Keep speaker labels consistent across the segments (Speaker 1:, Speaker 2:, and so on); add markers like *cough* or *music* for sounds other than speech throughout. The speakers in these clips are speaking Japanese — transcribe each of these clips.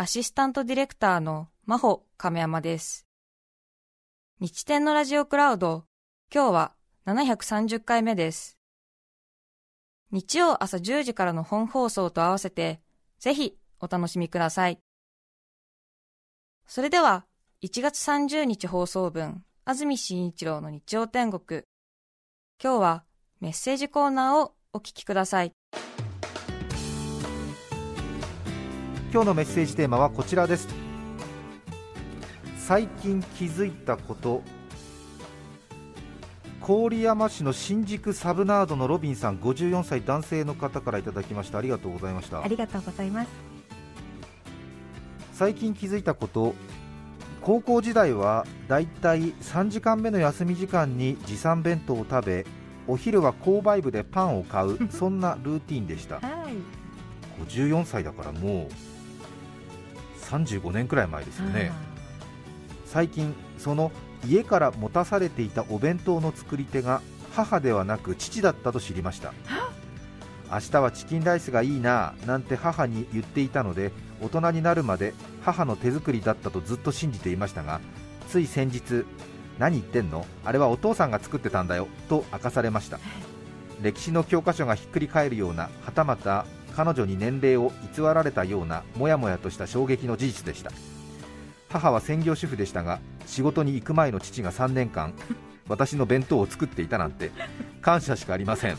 Speaker 1: アシスタントディレクターの真帆亀山です。日天のラジオクラウド、今日は730回目です。日曜朝10時からの本放送と合わせて、ぜひお楽しみください。それでは、1月30日放送分、安住紳一郎の日曜天国。今日はメッセージコーナーをお聞きください。
Speaker 2: 今日のメッセージテーマはこちらです。最近気づいたこと。郡山市の新宿サブナードのロビンさん54歳男性の方からいただきました。ありがとうございました。
Speaker 3: ありがとうございます。
Speaker 2: 最近気づいたこと。高校時代はだいたい3時間目の休み時間に持参弁当を食べお昼は購買部でパンを買う *laughs* そんなルーティンでした、はい、54歳だからもう35年くらい前ですよね。最近その家から持たされていたお弁当の作り手が母ではなく父だったと知りました。明日はチキンライスがいいななんて母に言っていたので大人になるまで母の手作りだったとずっと信じていましたがつい先日何言ってんの？あれはお父さんが作ってたんだよと明かされました。歴史の教科書がひっくり返るようなはたまた彼女に年齢を偽られたようなもやもやとした衝撃の事実でした。母は専業主婦でしたが仕事に行く前の父が3年間 *laughs* 私の弁当を作っていたなんて感謝しかありません。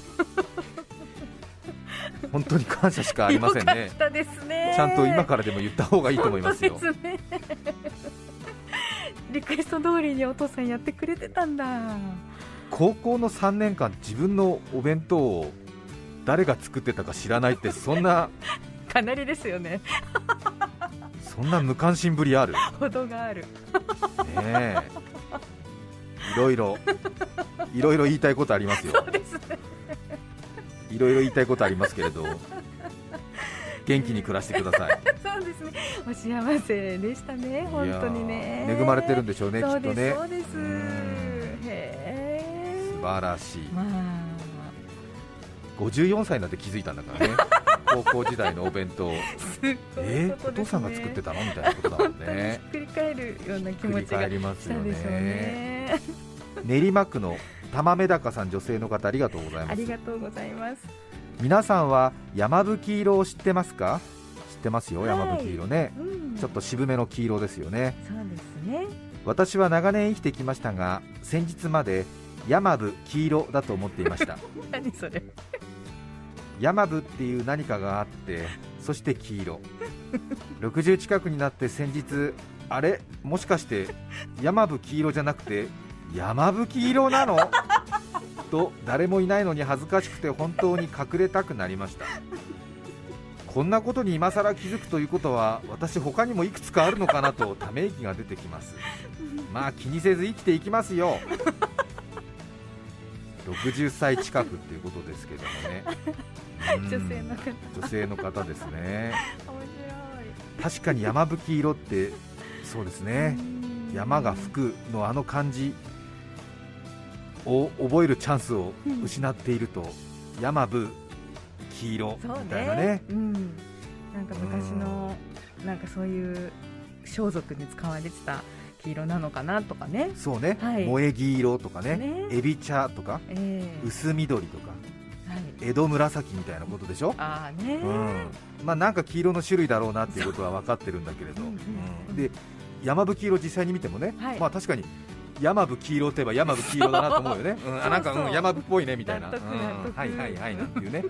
Speaker 2: *laughs* 本当に感謝しかありませんね。
Speaker 3: ね。
Speaker 2: ちゃんと今からでも言った方がいいと思いますよ。
Speaker 3: ね、リクエスト通りにお父さんやってくれてたんだ。
Speaker 2: 高校の3年間自分のお弁当を誰が作ってたか知らないってそんな *laughs*
Speaker 3: かなりですよね。*laughs*
Speaker 2: そんな無関心ぶりある？
Speaker 3: 程がある。ね
Speaker 2: え。いろいろいろいろ言いたいことありますよ。
Speaker 3: そうですね。
Speaker 2: いろいろ言いたいことありますけれど元気に暮らしてください。
Speaker 3: そうですね。お幸せでしたね本当にね。
Speaker 2: 恵まれてるんでしょうねきっとね。
Speaker 3: そうです
Speaker 2: 素晴らしい、まあ54歳になって気づいたんだからね。*laughs* 高校時代のお弁当。えー、お父さんが作ってたの？みたいなことだもんね。
Speaker 3: ひっくり返るような気持ちが
Speaker 2: りますよね。練馬区の玉目高さん女性の方ありがとうございます。
Speaker 3: ありがとうございます。
Speaker 2: 皆さんは山吹色を知ってますか？知ってますよ、はい、山吹色ね、うん、ちょっと渋めの黄色ですよね。
Speaker 3: そうですね。
Speaker 2: 私は長年生きてきましたが先日まで山吹黄色だと思っていました。*laughs*
Speaker 3: 何それ
Speaker 2: 山部っていう何かがあってそして黄色。60近くになって先日あれ？もしかして山部黄色じゃなくて山吹色なの？と誰もいないのに恥ずかしくて本当に隠れたくなりました。こんなことに今更気づくということは私他にもいくつかあるのかなとため息が出てきます。まあ気にせず生きていきますよ。60歳近くっていうことですけどもね。*laughs*
Speaker 3: 女性の方。
Speaker 2: 女性の方ですね。確かに山吹色ってそうですね。山が吹くのあの感じを覚えるチャンスを失っていると、うん、山吹黄色みたいなね、ね。うん、
Speaker 3: なんか昔の、なんかそういう装束に使われてた黄色なのかなとかね。
Speaker 2: そうね、はい、萌え黄色とかね。ね。エビ茶とか、えー、薄緑とか。江戸紫みたいなことでしょ、
Speaker 3: あね。
Speaker 2: うん。まあ、なんか黄色の種類だろうなっていうことは分かってるんだけれど、うん、で山吹色、実際に見てもね、はい、まあ確かに山吹黄色といえば山吹黄色だなと思うよね、うん、あなんか、うん、山吹っぽいねみたいな、うん、はいはいはいなんていうね、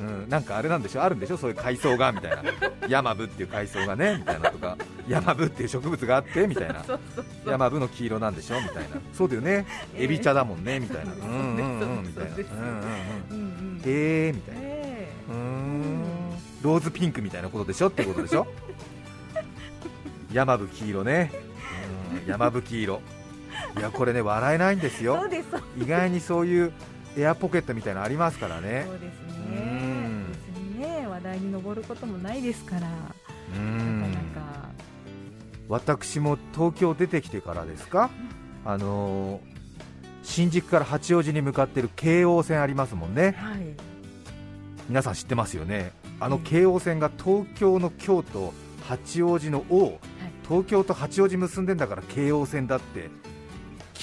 Speaker 2: うん、なんかあれなんでしょ、あるんでしょ、そういう海藻がみたいな、*laughs* 山吹っていう海藻がねみたいなとか、山吹っていう植物があってみたいな、山吹の黄色なんでしょ？みたいな、そうだよね、エビ茶だもんねみたいな、うんうんうんみたいな、へえみたいな、うん。ローズピンクみたいなことでしょ？ってことでしょ？*laughs* 山吹色ね、うん、山吹色いやこれね笑えないんですよ。*laughs* 意外にそういうエアポケットみたいなのありますからね。
Speaker 3: そうです
Speaker 2: う
Speaker 3: ね
Speaker 2: ん
Speaker 3: 別にね。話題に上ることもないですから。
Speaker 2: う
Speaker 3: なんかなんか。
Speaker 2: 私も東京出てきてからですか、あのー新宿から八王子に向かってる京王線ありますもんね。
Speaker 3: はい。
Speaker 2: 皆さん知ってますよね。あの
Speaker 3: うん
Speaker 2: 京王線が東京の京都八王子の王、東京と八王子結んでんだから京王線だって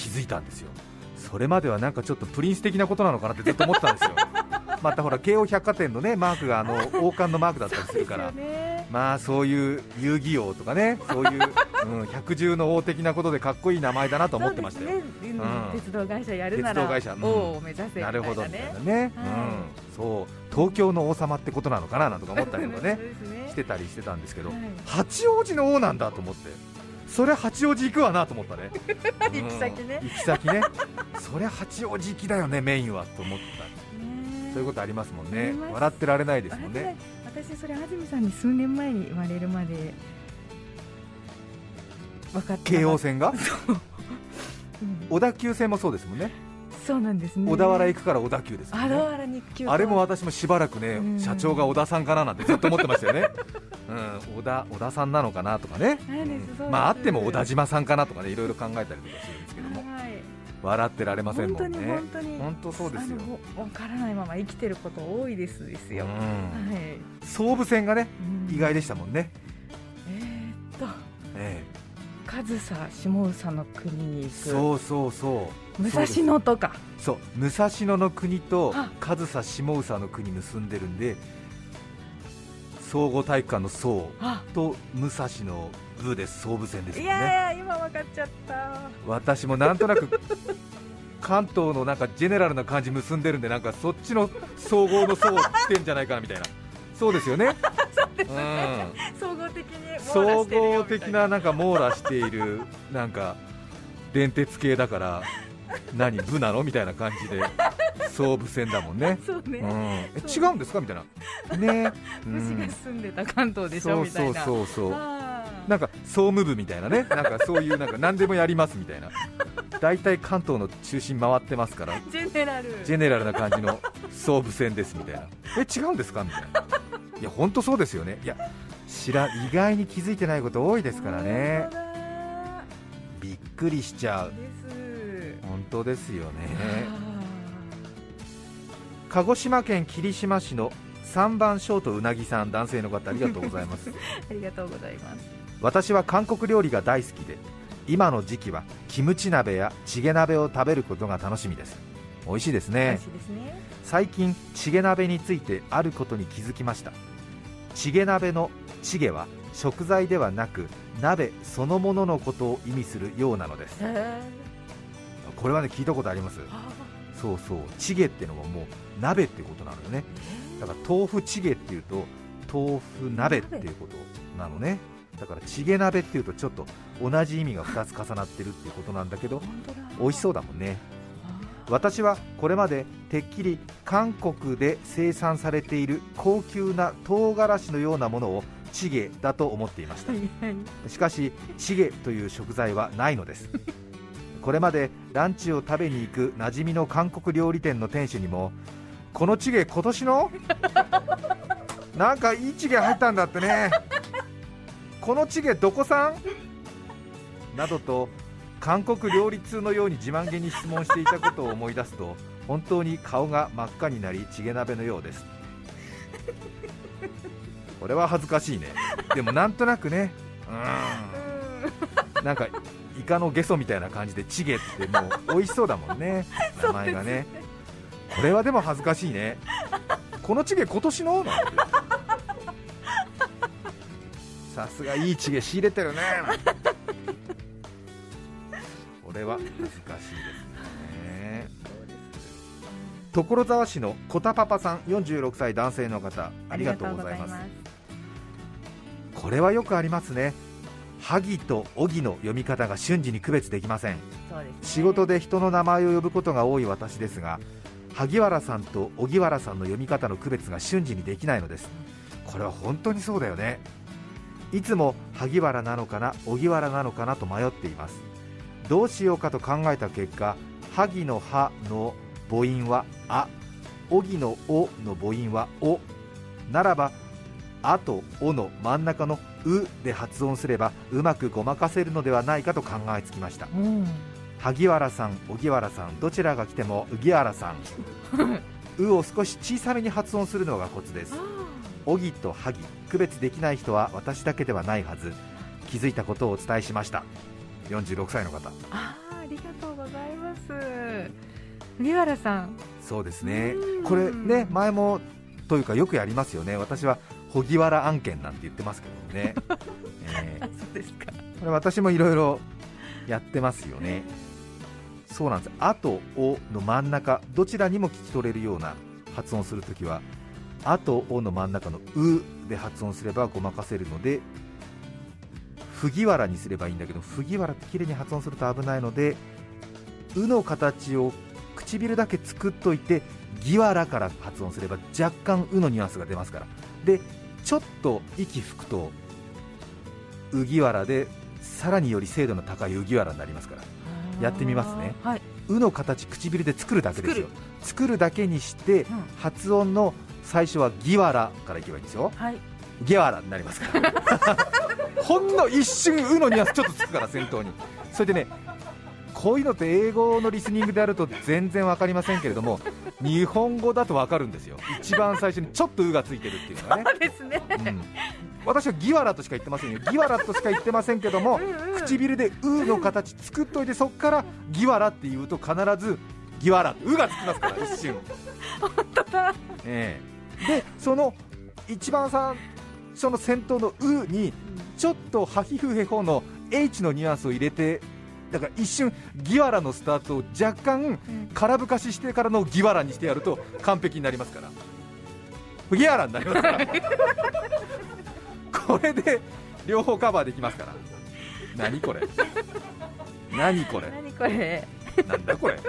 Speaker 2: 気づいたんですよ。それまではなんかちょっとプリンス的なことなのかなってずっと思ってたんですよ。*laughs* またほら京王百貨店のねマークがあの *laughs* 王冠のマークだったりするから。
Speaker 3: ね。
Speaker 2: まあそういう遊戯王とかねそういう、うん、百獣の王的なことでかっこいい名前だなと思ってましたよ、
Speaker 3: ね。
Speaker 2: うん。
Speaker 3: 鉄道会社やるなら
Speaker 2: 鉄道会社。うん。
Speaker 3: 王を目指せみたいな
Speaker 2: なるほどみたい
Speaker 3: ね
Speaker 2: なね、
Speaker 3: はい。
Speaker 2: うん、そう。東京の王様ってことなのかななんとか思ったりとか *laughs* ね。してたりしてたんですけど、
Speaker 3: はい。
Speaker 2: 八王子の王なんだと思ってそりゃ八王子行くわなと思ったね。*laughs*
Speaker 3: 行き先ね。
Speaker 2: うん。行き先ね。そりゃ八王子行きだよねメインはと思った。
Speaker 3: ね
Speaker 2: そういうことありますもん
Speaker 3: あ
Speaker 2: ね笑ってられないですもんね。
Speaker 3: 私それ安住さんに数年前に言われるまで分かって
Speaker 2: 京王線が？
Speaker 3: うん。
Speaker 2: 小田急線もそうですもんね
Speaker 3: そうなんですね。
Speaker 2: 小田原行くから小田急ですね。
Speaker 3: 小田原に急
Speaker 2: あれも私もしばらくね、
Speaker 3: うん。
Speaker 2: 社長が小田さんかななんてずっと思ってましたよね、うん、小田小田さんなのかなとかね、
Speaker 3: そうですそうです。
Speaker 2: まああっても小田島さんかなとかねいろいろ考えたりとかするんですけども、
Speaker 3: はい。
Speaker 2: 笑ってられませんも
Speaker 3: 本当に
Speaker 2: んね
Speaker 3: 本当に
Speaker 2: 本当そうですよ、
Speaker 3: あの分からないまま生きてること多いですですよ、
Speaker 2: うん。
Speaker 3: はい、
Speaker 2: 総武線がね
Speaker 3: うん。
Speaker 2: 意外でしたもんね、
Speaker 3: えーっと。
Speaker 2: え
Speaker 3: 上総下総の国に
Speaker 2: え
Speaker 3: 行く。
Speaker 2: そうそうそう
Speaker 3: 武蔵野とか。
Speaker 2: そう武蔵野の国と
Speaker 3: あ。
Speaker 2: 上総下総の国結んでるんで総合体育館の総
Speaker 3: あ。
Speaker 2: と武蔵の部で総武線ですね。
Speaker 3: やいや今分かっちゃった。
Speaker 2: 私もなんとなく *laughs* 関東のなんかジェネラルな感じ結んでるんでなんかそっちの総合の層してんじゃないかなみたいな。そうですよね。*laughs* うん。
Speaker 3: 総合的に
Speaker 2: 総合的ななんか網羅しているなんか電鉄系だから何部なの？みたいな感じで。総武線だもんね。
Speaker 3: そうね、
Speaker 2: うん、え違
Speaker 3: そう。
Speaker 2: うんですか？みたいな。ね、う
Speaker 3: 武士
Speaker 2: ん
Speaker 3: が住んでた関東でし
Speaker 2: そうそ
Speaker 3: ょみたいうな
Speaker 2: そうそう。
Speaker 3: あー
Speaker 2: なんか総務部みたいなね。なんかそういうなんか何でもやりますみたいな。大体関東の中心回ってますから。
Speaker 3: ジェネラル。
Speaker 2: ジェネラルな感じの総武線ですみたいな。え違うんですか？みたいな。いや本当そうですよね。いや知ら意外に気づいてないこと多いですからね。びっくりしちゃう。
Speaker 3: です
Speaker 2: 本当ですよね。
Speaker 3: あ
Speaker 2: 鹿児島県霧島市の3番ショートうなぎさん男性の方ありがとうございます。
Speaker 3: ー *laughs* ありがとうございます。
Speaker 2: 私は韓国料理が大好きで今の時期はキムチ鍋やチゲ鍋を食べることが楽しみです。美味しいですね。
Speaker 3: しいですね。
Speaker 2: 最近チゲ鍋についてあることに気づきました。チゲ鍋のチゲは食材ではなく鍋そのもののことを意味するようなのです。
Speaker 3: へ
Speaker 2: これはね聞いたことあります。そうそうチゲってのはもう鍋ってことなのよね。だから豆腐チゲっていうと豆腐鍋っていうことなのね。だからチゲ鍋っていうとちょっと同じ意味が2つ重なってるっていうことなんだけど美味しそうだもんね。
Speaker 3: あ
Speaker 2: 私はこれまでてっきり韓国で生産されている高級な唐辛子のようなものをチゲだと思っていました。*laughs* しかしチゲという食材はないのですこれまでランチを食べに行く馴染みの韓国料理店の店主にもこのチゲ今年の？*laughs* なんかいいチゲ入ったんだってね。このチゲどこ産などと韓国料理通のように自慢げに質問していたことを思い出すと本当に顔が真っ赤になりチゲ鍋のようです。これは恥ずかしいね。でもなんとなくね。うん。なんかイカのゲソみたいな感じでチゲってもう美味しそうだもんね。*laughs* 名前がね。これはでも恥ずかしいね。このチゲ今年のなんてさすがいいチゲ仕入れてるね。これは恥ずかしいですね。所沢市のコタパパさん46歳男性の方ありがとうございます。これはよくありますね萩と荻の読み方が瞬時に区別できません。
Speaker 3: ね。
Speaker 2: 仕事で人の名前を呼ぶことが多い私ですが萩原さんと荻原さんの読み方の区別が瞬時にできないのです。これは本当にそうだよね。いつも萩原なのかな荻原なのかなと迷っています。どうしようかと考えた結果萩の葉の母音はあ荻のおの母音はお。ならばあとおの真ん中のうで発音すればうまくごまかせるのではないかと考えつきました。
Speaker 3: うん。
Speaker 2: 萩原さん荻原さんどちらが来ても荻原さん *laughs* うを少し小さめに発音するのがコツです。荻と萩区別できない人は私だけではないはず。気づいたことをお伝えしました。46歳の方。
Speaker 3: あーありがとうございます。杉原さん。
Speaker 2: そうですね。
Speaker 3: うん。
Speaker 2: これね前もというかよくやりますよね。私は荻原案件なんて言ってますけどね、*laughs* えー
Speaker 3: そうですか。
Speaker 2: これ私もいろいろやってますよね。そうなんです「あ」と「お」の真ん中どちらにも聞き取れるような発音するときは「あ」と「お」の真ん中の「う」で発音すればごまかせるので藤原にすればいいんだけど藤原って綺麗に発音すると危ないので「う」の形を唇だけ作っといて「ぎわら」から発音すれば若干「う」のニュアンスが出ますから。でちょっと息吹くと「うぎわら」でさらにより精度の高い「うぎわら」になりますから。やってみますね。
Speaker 3: はい、「
Speaker 2: う」の形唇で作るだけですよ。
Speaker 3: 作
Speaker 2: 作るだけにして
Speaker 3: うん。
Speaker 2: 発音の最初は「ぎわら」からいけばいいんですよ。
Speaker 3: はい、「
Speaker 2: ぎわら」になりますから。*laughs* ほんの一瞬「う」のニュアンスちょっとつくから先頭に。それでねこういうのって英語のリスニングであると全然わかりませんけれども日本語だとわかるんですよ。一番最初にちょっと「う」がついてるっていうのがね。
Speaker 3: そうですね。
Speaker 2: うん。私はギワラとしか言ってませんよ。ギワラとしか言ってませんけども
Speaker 3: うんうん
Speaker 2: 唇で「う」の形作っといてそこからギワラって言うと必ずギワラ「う」がつきますから一瞬、
Speaker 3: 本当だ。
Speaker 2: ええ。でその一番最初の先頭の「う」にちょっとハヒフヘホの H のニュアンスを入れてだから一瞬ギワラのスタートを若干空ぶかししてからのギワラにしてやると完璧になりますから。ギワラになりますから。これで両方カバーできますから。何これ。何これ。
Speaker 3: 何これ。
Speaker 2: なんだこれ。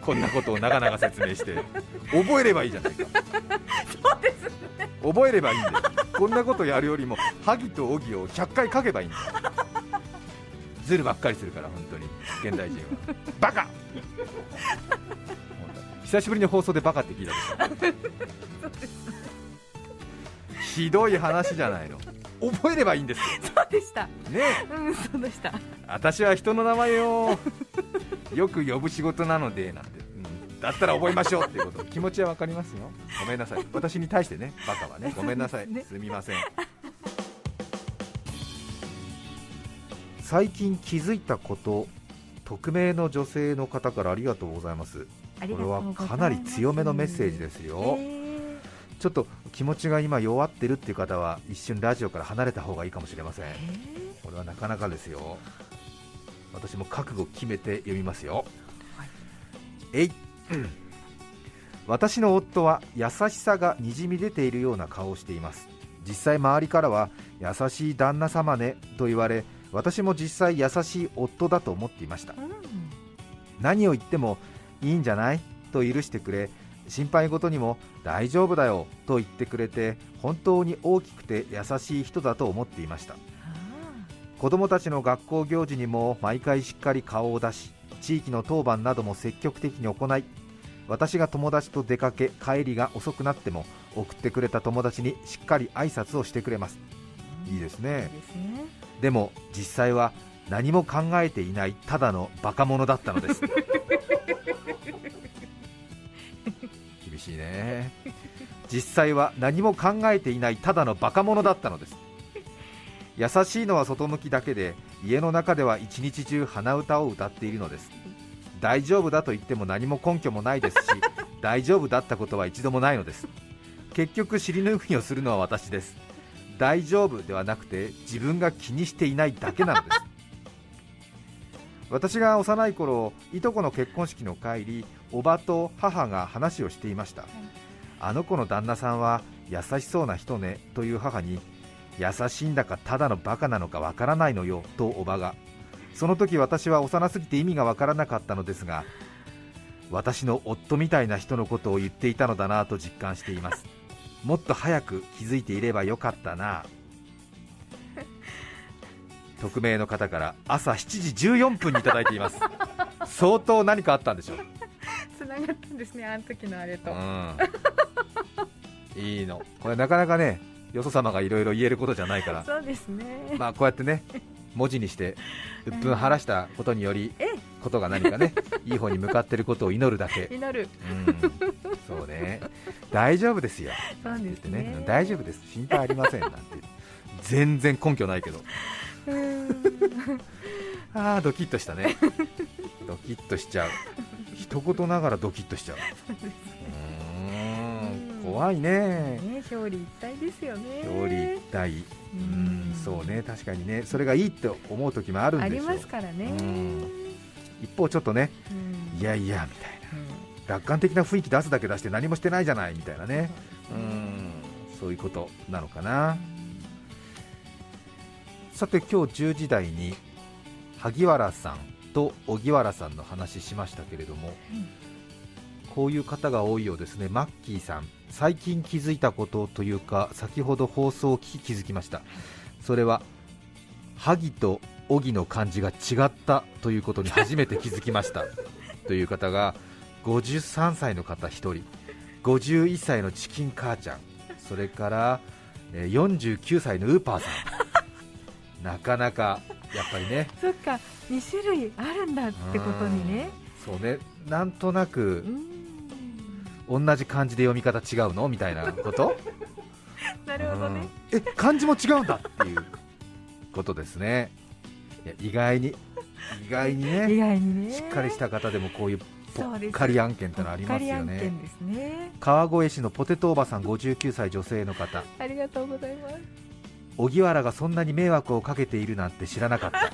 Speaker 2: こんなことを長々説明して覚えればいいじゃないか。
Speaker 3: そうですね。
Speaker 2: 覚えればいいんだよ。こんなことやるよりも萩と荻を100回書けばいいんだよずるばっかりするから本当に。現代人は。*laughs* バカ。久しぶりに放送でバカって聞いた。でしょひどい話じゃないの。覚えればいいんですよ。
Speaker 3: そうでした。
Speaker 2: ね。
Speaker 3: うんそうでした。
Speaker 2: 私は人の名前をよく呼ぶ仕事なのでなんて、うん、だったら覚えましょうっていうこと。気持ちは分かりますよ。ごめんなさい。私に対してねバカはね。ごめんなさい。
Speaker 3: そうです
Speaker 2: すみません最近気づいたこと匿名の女性の方からありがとうございます。
Speaker 3: あ
Speaker 2: これはかなり強めのメッセージですよ、
Speaker 3: えー
Speaker 2: ちょっと気持ちが今弱ってるっていう方は一瞬ラジオから離れた方がいいかもしれません。
Speaker 3: え
Speaker 2: これはなかなかですよ。私も覚悟決めて読みますよ、えい。うん私の夫は優しさがにじみ出ているような顔をしています。実際周りからは優しい旦那様ねと言われ私も実際優しい夫だと思っていました。
Speaker 3: ーうん。
Speaker 2: 何を言ってもいいんじゃない？と許してくれ。心配事にも大丈夫だよ。と言ってくれて本当に大きくて優しい人だと思っていました。子供たちの学校行事にも毎回しっかり顔を出し地域の当番なども積極的に行い私が友達と出かけ帰りが遅くなっても送ってくれた友達にしっかり挨拶をしてくれます
Speaker 3: いいですね。
Speaker 2: でも実際は何も考えていないただのバカ者だったのです。*laughs* 厳しいね。実際は何も考えていないただのバカ者だったのです。優しいのは外向きだけで家の中では一日中鼻歌を歌っているのです。大丈夫だと言っても何も根拠もないですし *laughs* 大丈夫だったことは一度もないのです。結局尻拭いをするのは私です大丈夫ではなくて自分が気にしていないだけなのです。*laughs* 私が幼い頃いとこの結婚式の帰りおばと母が話をしていました、あの子の旦那さんは優しそうな人ねという母に優しいんだかただのバカなのかわからないのよとおばが。その時私は幼すぎて意味がわからなかったのですが私の夫みたいな人のことを言っていたのだなと実感していますもっと早く気づいていればよかったな。*laughs* 匿名の方から朝7時14分にいただいています。相当何かあったんでしょう。
Speaker 3: つながったんですねあの時のあれと、
Speaker 2: うん、いいの。これなかなかねよそ様がいろいろ言えることじゃないから。
Speaker 3: そうですね、
Speaker 2: まあこうやってね文字にして鬱憤晴らしたことにより
Speaker 3: え
Speaker 2: ことが何かね *laughs* いい方に向かっていることを祈るだけ、
Speaker 3: 祈る。
Speaker 2: うん、そうね大丈夫ですよ。
Speaker 3: そうで
Speaker 2: 言って
Speaker 3: すね。
Speaker 2: ね大丈夫です。心配ありませんなんて。全然根拠ないけど。ああドキッとしたね。ドキッとしちゃう。一言ながらドキッとしちゃう。怖いね。
Speaker 3: ね表裏一体ですよね。
Speaker 2: 表裏一体。
Speaker 3: う
Speaker 2: うんんそうね。確かにね。それがいいって思う時もあるん
Speaker 3: あり
Speaker 2: でしょう
Speaker 3: ますからね。
Speaker 2: うん。一方ちょっとね。
Speaker 3: うん。
Speaker 2: いやいやみたいな。
Speaker 3: うん
Speaker 2: 楽観的な雰囲気出すだけ出して何もしてないじゃないみたいなね。うん。そういうことなのかな。さて今日10時台に萩原さんと荻原さんの話しましたけれども、こういう方が多いようですね。マッキーさん最近気づいたことというか先ほど放送を聞き気づきました。それは萩と荻の漢字が違ったということに初めて気づきました。という方が53歳の方1人51歳のチキン母ちゃんそれからえー49歳のウーパーさん。*laughs* なかなかやっぱりね。
Speaker 3: そっか二種類あるんだってことにね。
Speaker 2: うん。そうね。なんとなく
Speaker 3: うん。
Speaker 2: 同じ漢字で読み方違うのみたいなこと？*laughs*
Speaker 3: なるほどね。
Speaker 2: うん。え漢字も違うんだっていうことですね。いや意外に。意外に *laughs*
Speaker 3: 意
Speaker 2: ね
Speaker 3: 外にね。
Speaker 2: しっかりした方でもこういうぽっかり案件ってのありますよね。
Speaker 3: ね
Speaker 2: 川越市のポテトおばさん59歳女性の方。
Speaker 3: ありがとうございます。
Speaker 2: 荻原がそんなに迷惑をかけているなんて知らなかった。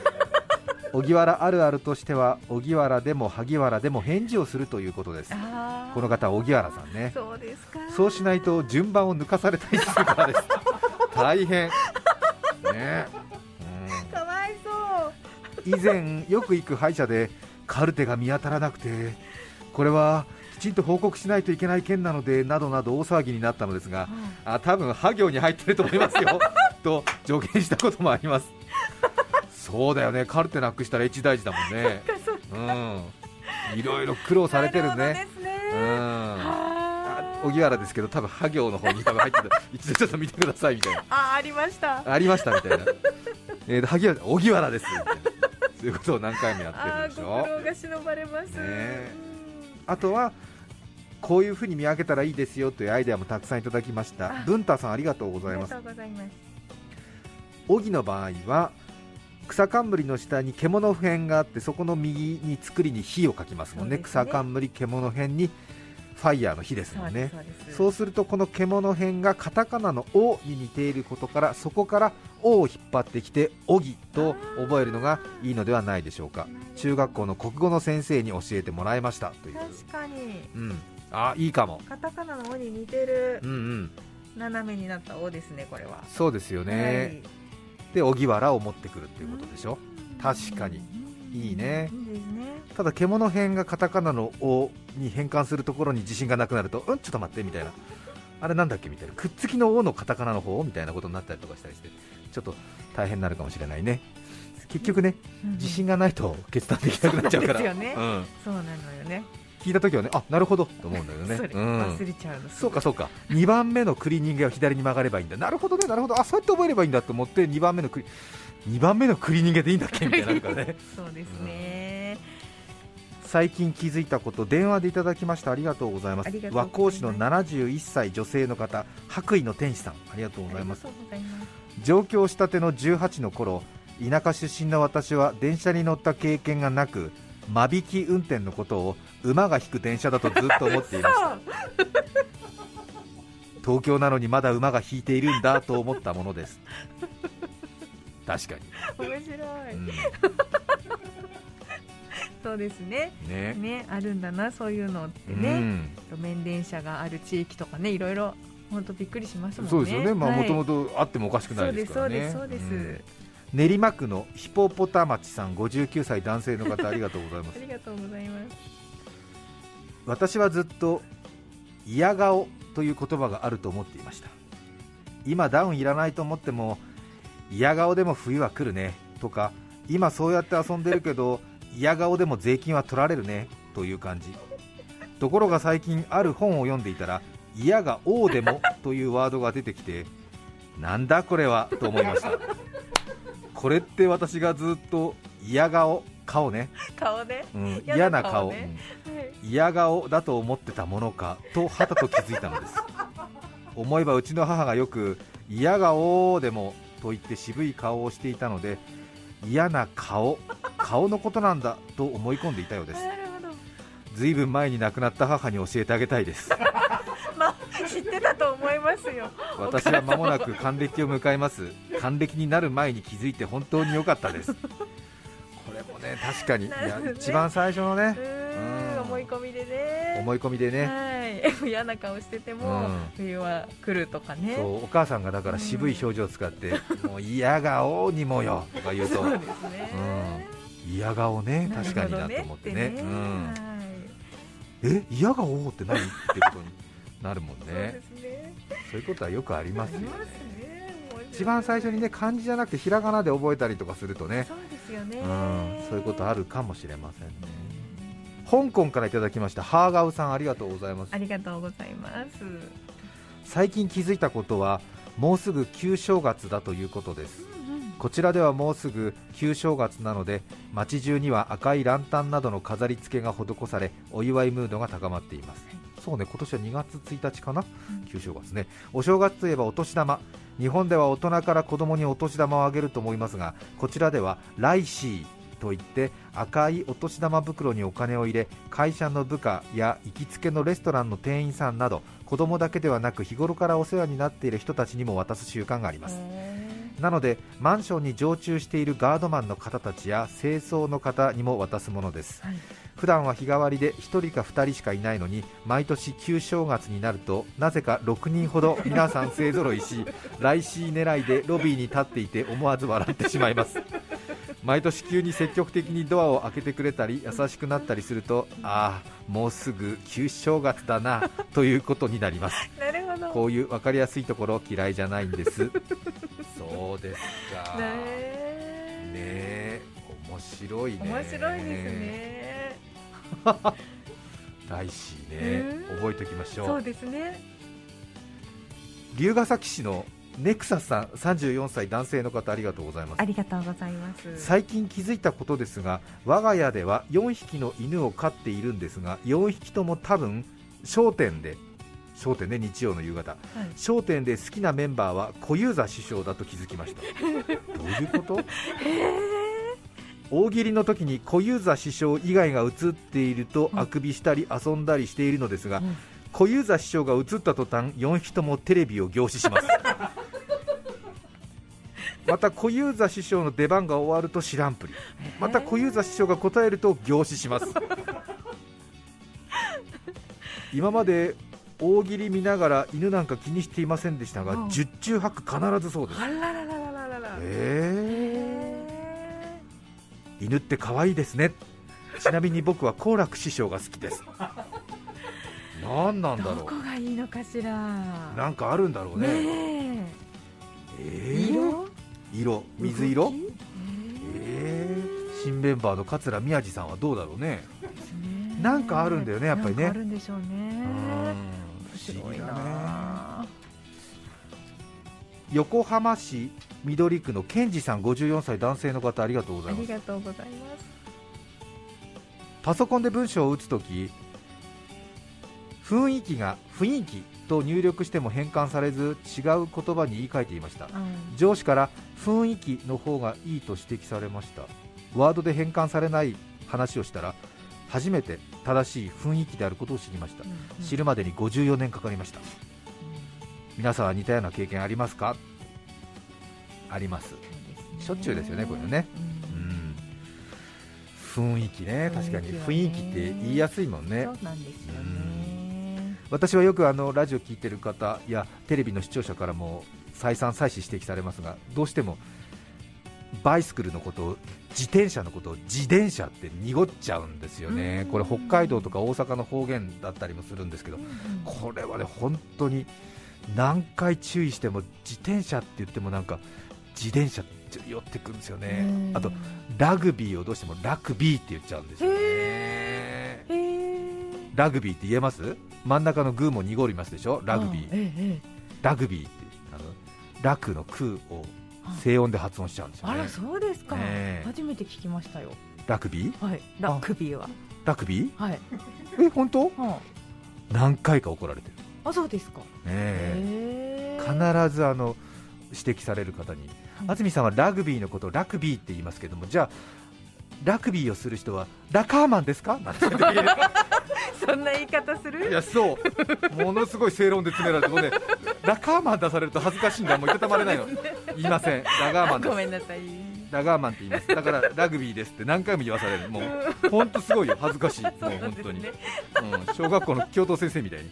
Speaker 2: *laughs* 荻原あるあるとしては荻原でも萩原でも返事をするということです。この方は荻原さんね。
Speaker 3: そうですか。
Speaker 2: そうしないと順番を抜かされたりするからです。*laughs* 大変。ね。
Speaker 3: かわいそう。
Speaker 2: うん以前よく行く歯医者でカルテが見当たらなくてこれはきちんと報告しないといけない件なのでなどなど大騒ぎになったのですがあ多分ハ行に入ってると思いますよ。*laughs* と助言したこともあります。そうだよね。カルテなくしたら一大事だもんね。うん。いろいろ苦労されてるね。うん。あ。荻原ですけど多分ハ行の方に多分入ってた。一度ちょっと見てくださいみたいな。
Speaker 3: あありました。
Speaker 2: ありましたみたいな。えーと萩原荻原です。そういうことを何回もやって
Speaker 3: ああ
Speaker 2: るでしょ。
Speaker 3: ご苦労が忍ばれます、
Speaker 2: ねあとはこういうふうに見分けたらいいですよというアイデアもたくさんいただきました。
Speaker 3: あ
Speaker 2: 文太さんありがとうございます。荻の場合は草冠の下に獣辺があってそこの右に作りに火を書きますもんね。
Speaker 3: ね。
Speaker 2: 草冠獣辺にファイヤーの火ですもんね。
Speaker 3: そうです
Speaker 2: るとこの獣辺がカタカナの「お」に似ていることからそこから「お」を引っ張ってきて「おぎ」と覚えるのがいいのではないでしょうか。中学校の国語の先生に教えてもらいましたという。
Speaker 3: 確かに。
Speaker 2: うん。あいいかも。
Speaker 3: カタカナの「お」に似てる。
Speaker 2: うんうん。
Speaker 3: 斜めになった「お」ですねこれは。
Speaker 2: そうですよね、で荻原を持ってくるっていうことでしょ。確かに。いいね。
Speaker 3: いいですね。
Speaker 2: ただ獣編がカタカナの「お」に変換するところに自信がなくなるとうんちょっと待ってみたいな。あれなんだっけみたいな。くっつきの「お」のカタカナの方？みたいなことになったりとかしたりしてちょっと大変になるかもしれないね。結局ね
Speaker 3: うん
Speaker 2: 自信がないと決断できなくなっちゃうから。
Speaker 3: そうですよね。
Speaker 2: うん、
Speaker 3: そうなのよね。
Speaker 2: 聞いた時はねあなるほどと思うんだけどね。
Speaker 3: それ
Speaker 2: うん。
Speaker 3: 忘れちゃうの
Speaker 2: そうかそうか。2番目のクリーニングが左に曲がればいいんだ。なるほどねなるほど。あそうやって覚えればいいんだと思って2番目のクリ2番目のクリーニングでいいんだっけみたいになるからね。
Speaker 3: そうですね。
Speaker 2: 最近気づいたこと電話でいただきました。ありがとうございます。和光市の71歳女性の方白衣の天使さん。ありがとうございます上京したての18の頃田舎出身の私は電車に乗った経験がなく間引き運転のことを馬が引く電車だとずっと思っていました。*laughs* 東京なのにまだ馬が引いているんだと思ったものです。確か
Speaker 3: 面白い、
Speaker 2: に、うん。*laughs*
Speaker 3: そうですね。
Speaker 2: ね。
Speaker 3: ねあるんだなそういうのって
Speaker 2: う
Speaker 3: ね、
Speaker 2: ん
Speaker 3: 路面電車がある地域とかねいろいろ本当びっくりしますもんね
Speaker 2: そうですよね、まあ
Speaker 3: はい
Speaker 2: もともとあってもおかしくないですからね。
Speaker 3: そうですそうですそうです、
Speaker 2: うん練馬区のヒポポタマチさん、59歳男性の方、ありがとうございます
Speaker 3: あ。りがとうございます
Speaker 2: 私はずっと嫌顔という言葉があると思っていました。今ダウンいらないと思っても嫌顔でも冬は来るね。とか今そうやって遊んでるけど *laughs* 嫌顔でも税金は取られるねという感じところが最近ある本を読んでいたら嫌が王でもというワードが出てきてなんだこれはと思いました。これって私がずっと嫌顔顔ね、
Speaker 3: 顔ね、
Speaker 2: うん、
Speaker 3: 嫌
Speaker 2: 嫌な顔、
Speaker 3: ね
Speaker 2: うん嫌顔だと思ってたものかとはたと気づいたのです。思えばうちの母がよく嫌顔でもと言って渋い顔をしていたので嫌な顔顔のことなんだと思い込んでいたようです。ずいぶん前に亡くなった母に教えてあげたいです。
Speaker 3: まあ知ってたと思いますよ。
Speaker 2: 私は間もなく還暦を迎えます。還暦になる前に気づいて本当に良かったです。これもね確かに、
Speaker 3: ね。
Speaker 2: 一番最初の
Speaker 3: う
Speaker 2: ね
Speaker 3: 思い込みでね。
Speaker 2: 思い込みでね、
Speaker 3: はい。*laughs* 嫌な顔してても、
Speaker 2: うん。
Speaker 3: 冬は来るとかね。
Speaker 2: そうお母さんがだから渋い表情を使って、もう嫌顔にもよとか言うと。
Speaker 3: ね、
Speaker 2: うん、嫌顔ね確かになと思ってね。
Speaker 3: って
Speaker 2: うん、
Speaker 3: はい。
Speaker 2: え嫌顔って何？ってことになるもん
Speaker 3: そうで
Speaker 2: ね。そういうことはよくありますよね。
Speaker 3: ね。
Speaker 2: 一番最初にね漢字じゃなくてひらがなで覚えたりとかするとね。
Speaker 3: そうですよね、
Speaker 2: うん、そういうことあるかもしれませんね。香港からいただきましたハーガウさんありがとうございます。
Speaker 3: ありがとうございます。
Speaker 2: 最近気づいたことはもうすぐ旧正月だということです。こちらではもうすぐ旧正月なので街中には赤いランタンなどの飾り付けが施されお祝いムードが高まっていますそうね今年は2月1日かな、旧正月ね。お正月といえばお年玉。日本では大人から子供にお年玉をあげると思いますがこちらではライシーといって赤いお年玉袋にお金を入れ会社の部下や行きつけのレストランの店員さんなど子供だけではなく日頃からお世話になっている人たちにも渡す習慣があります。なのでマンションに常駐しているガードマンの方たちや清掃の方にも渡すものです。
Speaker 3: はい。
Speaker 2: 普段は日替わりで1人か2人しかいないのに毎年旧正月になるとなぜか6人ほど皆さん勢ぞろいし *laughs* 来シー狙いでロビーに立っていて思わず笑ってしまいます。*laughs* 毎年急に積極的にドアを開けてくれたり優しくなったりするとああもうすぐ旧正月だなということになります。*laughs*
Speaker 3: なるほど。
Speaker 2: こういう分かりやすいところ嫌いじゃないんですそうですか。ね
Speaker 3: ね
Speaker 2: え。面白いね。
Speaker 3: 面白いですね。*laughs*
Speaker 2: 来週ね
Speaker 3: うん。
Speaker 2: 覚えておきましょ
Speaker 3: そううですね。
Speaker 2: 龍ヶ崎市のネクサスさん34歳男性の方ありがとうございます。
Speaker 3: ありがとうございます。
Speaker 2: 最近気づいたことですが我が家では4匹の犬を飼っているんですが4匹とも多分商店で商店で日曜の夕方。
Speaker 3: はい。
Speaker 2: 商店で好きなメンバーは小遊三師匠だと気づきました。*laughs* どういうこと？大喜利の時に小遊三師匠以外が映っていると
Speaker 3: うん。
Speaker 2: あくびしたり遊んだりしているのですが、
Speaker 3: うん。
Speaker 2: 小遊三師匠が映った途端4匹ともテレビを凝視します。*laughs* また小遊三師匠の出番が終わると知らんぷり。また小遊三師匠が答えると凝視します。*laughs* 今まで大喜利見ながら犬なんか気にしていませんでしたが、
Speaker 3: うん。
Speaker 2: 十中八九必ずそうです。
Speaker 3: あららららららら
Speaker 2: え。
Speaker 3: へ
Speaker 2: ー、犬って可愛いですね。ちなみに僕は好楽師匠が好きです。*laughs* 何なん
Speaker 3: ー
Speaker 2: だろ
Speaker 3: どこがいいのかしら。
Speaker 2: うなんかあるんだろうね。
Speaker 3: ね
Speaker 2: え。ー？
Speaker 3: え色？
Speaker 2: 色？水色？え。ー、新メンバーの桂宮治さんはどうだろうね。なんかあるんだよねやっぱりね。
Speaker 3: あるんでしょうね白い
Speaker 2: 思議だね
Speaker 3: な。
Speaker 2: 横浜市緑区の健二さん54歳男性の方ありがとうござ
Speaker 3: あ
Speaker 2: います。
Speaker 3: りがとうございます。
Speaker 2: パソコンで文章を打つとき雰囲気が雰囲気と入力しても変換されず違う言葉に言い換えていました。
Speaker 3: うん。
Speaker 2: 上司から雰囲気の方がいいと指摘されました。ワードで変換されない話をしたら初めて正しい雰囲気であることを知りました。
Speaker 3: うん
Speaker 2: 知るまでに54年かかりました。皆さんは似たような経験ありますか？あります。しょっちゅうですよねこういうのね。
Speaker 3: う
Speaker 2: うん。ん雰囲気ね。確かに雰囲気って言いやすいもんね。
Speaker 3: そうなんですよね。
Speaker 2: 私はよくあのラジオ聞いてる方やテレビの視聴者からも再三再四指摘されますがどうしてもバイスクルのことを自転車のことを自転車って濁っちゃうんですよね。
Speaker 3: うん。
Speaker 2: これ北海道とか大阪の方言だったりもするんですけど
Speaker 3: うん
Speaker 2: これはね本当に何回注意しても自転車って言ってもなんか自転車っちょっと寄ってくるんですよね。あとラグビーをどうしてもラクビーって言っちゃうんですよね。ラグビーって言えます？真ん中のグーも濁りますでしょ？ラグビー、ラグビーってあのラクのクを静音で発音しちゃうんですよ、ね、
Speaker 3: あらそうですか、ね、初めて聞きましたよ。
Speaker 2: ラグビ
Speaker 3: ー？はい。ラグビーは。
Speaker 2: ラグビ
Speaker 3: ー？はい。
Speaker 2: え本当、うん、何回か怒られてる。
Speaker 3: あそうですか、
Speaker 2: ね、必ずあの指摘される方に、うん、安住さんはラグビーのことをラグビーって言いますけどもじゃあラグビーをする人はラカーマンですか？なんて
Speaker 3: そんな言い方する？
Speaker 2: いやそう。ものすごい正論で詰められてもねラカーマン出されると恥ずかしいんだ。もういたたまれないの。言いません。ラガーマンです。
Speaker 3: ごめんなさい
Speaker 2: ラガーマンって言います。だからラグビーですって何回も言わされる。もう本当すごいよ。恥ずかしい。*laughs* もう本当に、ね、うん、小学校の教頭先生みたいに。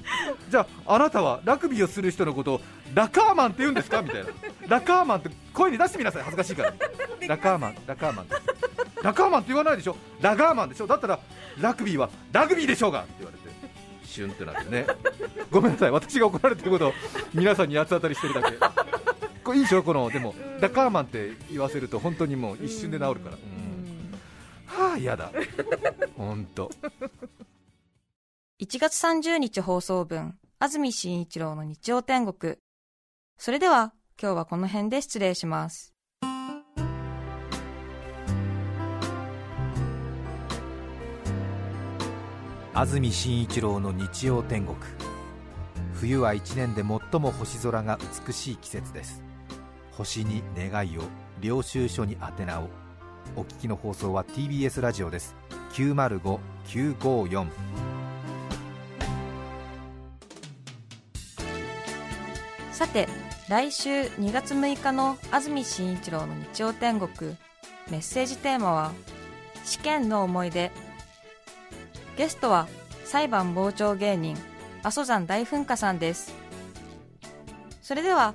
Speaker 2: じゃああなたはラグビーをする人のことをラカーマンって言うんですか？みたいな。ラカーマンって声に出してみなさい。恥ずかしいから。*laughs* ラカーマン。ラカーマンです。ラカーマンって言わないでしょ？ラガーマンでしょ？だったらラグビーはラグビーでしょうが！って言われて。シュンってなってね。ごめんなさい。私が怒られてることを皆さんに八つ当たりしてるだけこれいいでしょこのでもラカーマンって言わせると本当にもう一瞬で治るから、はあ嫌だ。本当。
Speaker 1: 1月30日放送分安住紳一郎の日曜天国。それでは今日はこの辺で失礼します。
Speaker 2: 安住紳一郎の日曜天国。冬は一年で最も星空が美しい季節です星に願いを領収書に宛名を。お聞きの放送は TBS ラジオです。905954
Speaker 1: さて来週2月6日の安住紳一郎の日曜天国。メッセージテーマは試験の思い出。ゲストは裁判傍聴芸人阿蘇山大噴火さんです。それでは